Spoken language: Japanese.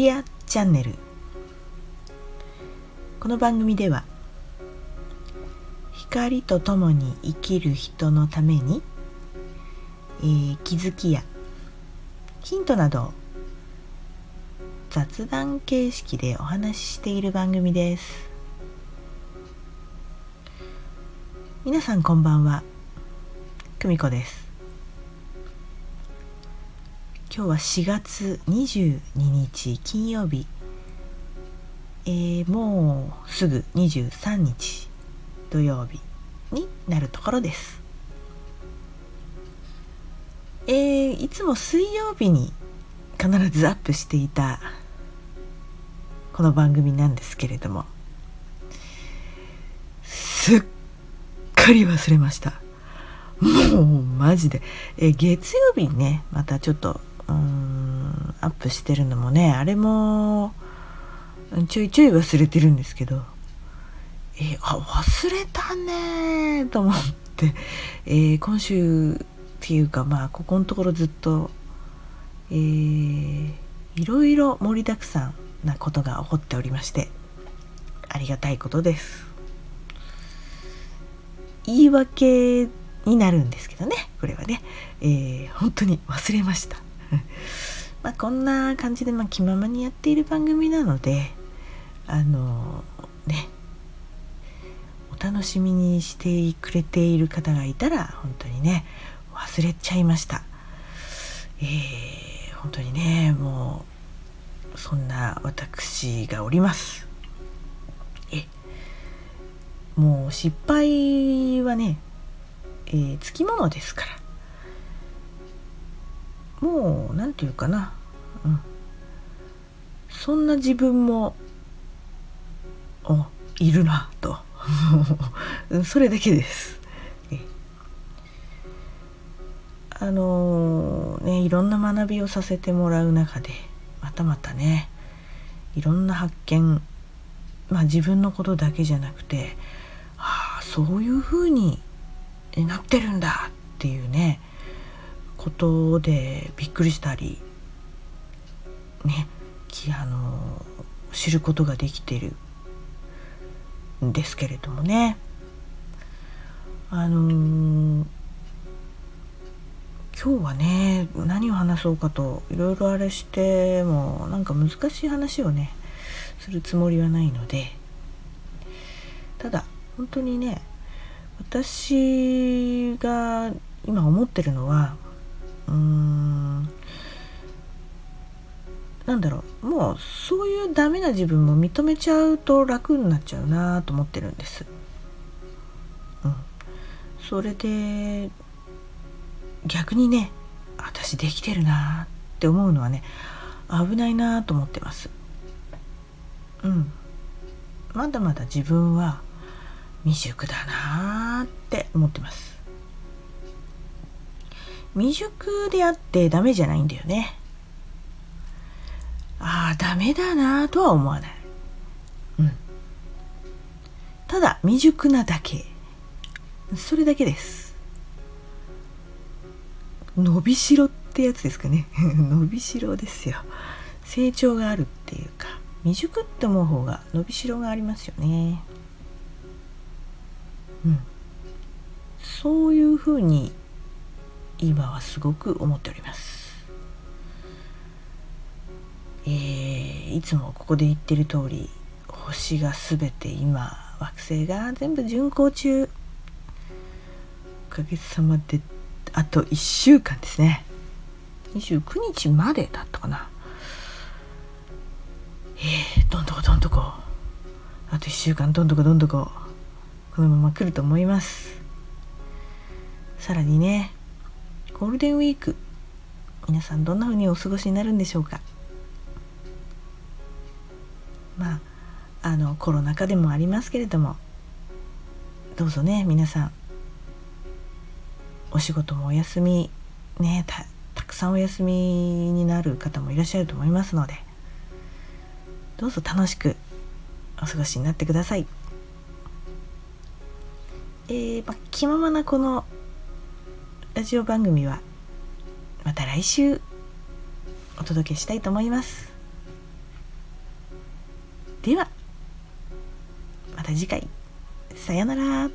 リアチャンネルこの番組では光とともに生きる人のために、えー、気づきやヒントなど雑談形式でお話ししている番組です。皆さんこんばんは。久美子です。今日は4月22日金曜日、えー、もうすぐ23日土曜日になるところです。えー、いつも水曜日に必ずアップしていたこの番組なんですけれどもすっかり忘れました。もうマジで。え月曜日にねまたちょっとアップしてるのもねあれもちょいちょい忘れてるんですけどえあ忘れたねと思って、えー、今週っていうかまあここのところずっと、えー、いろいろ盛りだくさんなことが起こっておりましてありがたいことです。言い訳になるんですけどねこれはね、えー、本当に忘れました。まあこんな感じで、まあ、気ままにやっている番組なのであのねお楽しみにしてくれている方がいたら本当にね忘れちゃいました。えー、本当にねもうそんな私がおります。えもう失敗はね、えー、つきものですから。もう何て言うかな、うん、そんな自分もいるなと。それだけです。あのー、ねいろんな学びをさせてもらう中でまたまたねいろんな発見まあ自分のことだけじゃなくてああそういうふうになってるんだっていうねことでびっくりしたりねあの知ることができてる。んですけれどもね。あのー、今日はね何を話そうかといろいろあれしてもなんか難しい話をねするつもりはないので。ただ本当にね私が今思ってるのはうんなんだろうもうそういうダメな自分も認めちゃうと楽になっちゃうなと思ってるんです。うん、それで逆にね私できてるなって思うのはね危ないなと思ってます。うん、まだまだ自分は未熟だなって思ってます。未熟であってダメじゃないんだよね。ああダメだなとは思わない。うん。ただ未熟なだけ。それだけです。伸びしろってやつですかね。伸びしろですよ。成長があるっていうか未熟って思う方が伸びしろがありますよね。うん。そういうふうに今はすごく思っております。えー、いつもここで言ってる通り星が全て今惑星が全部巡行中。おかげさまであと1週間ですね。29日までだったかな。えー、どんどこどんどこ。あと1週間どんどこどんどこ。このまま来ると思います。さらにねゴールデンウィーク皆さんどんな風にお過ごしになるんでしょうか？まああのコロナ禍でもありますけれどもどうぞね皆さんお仕事もお休みねたたくさんお休みになる方もいらっしゃると思いますのでどうぞ楽しくお過ごしになってください。えー、まあ、気ままなこのラジオ番組はまた来週お届けしたいと思います。ではまた次回。さよなら。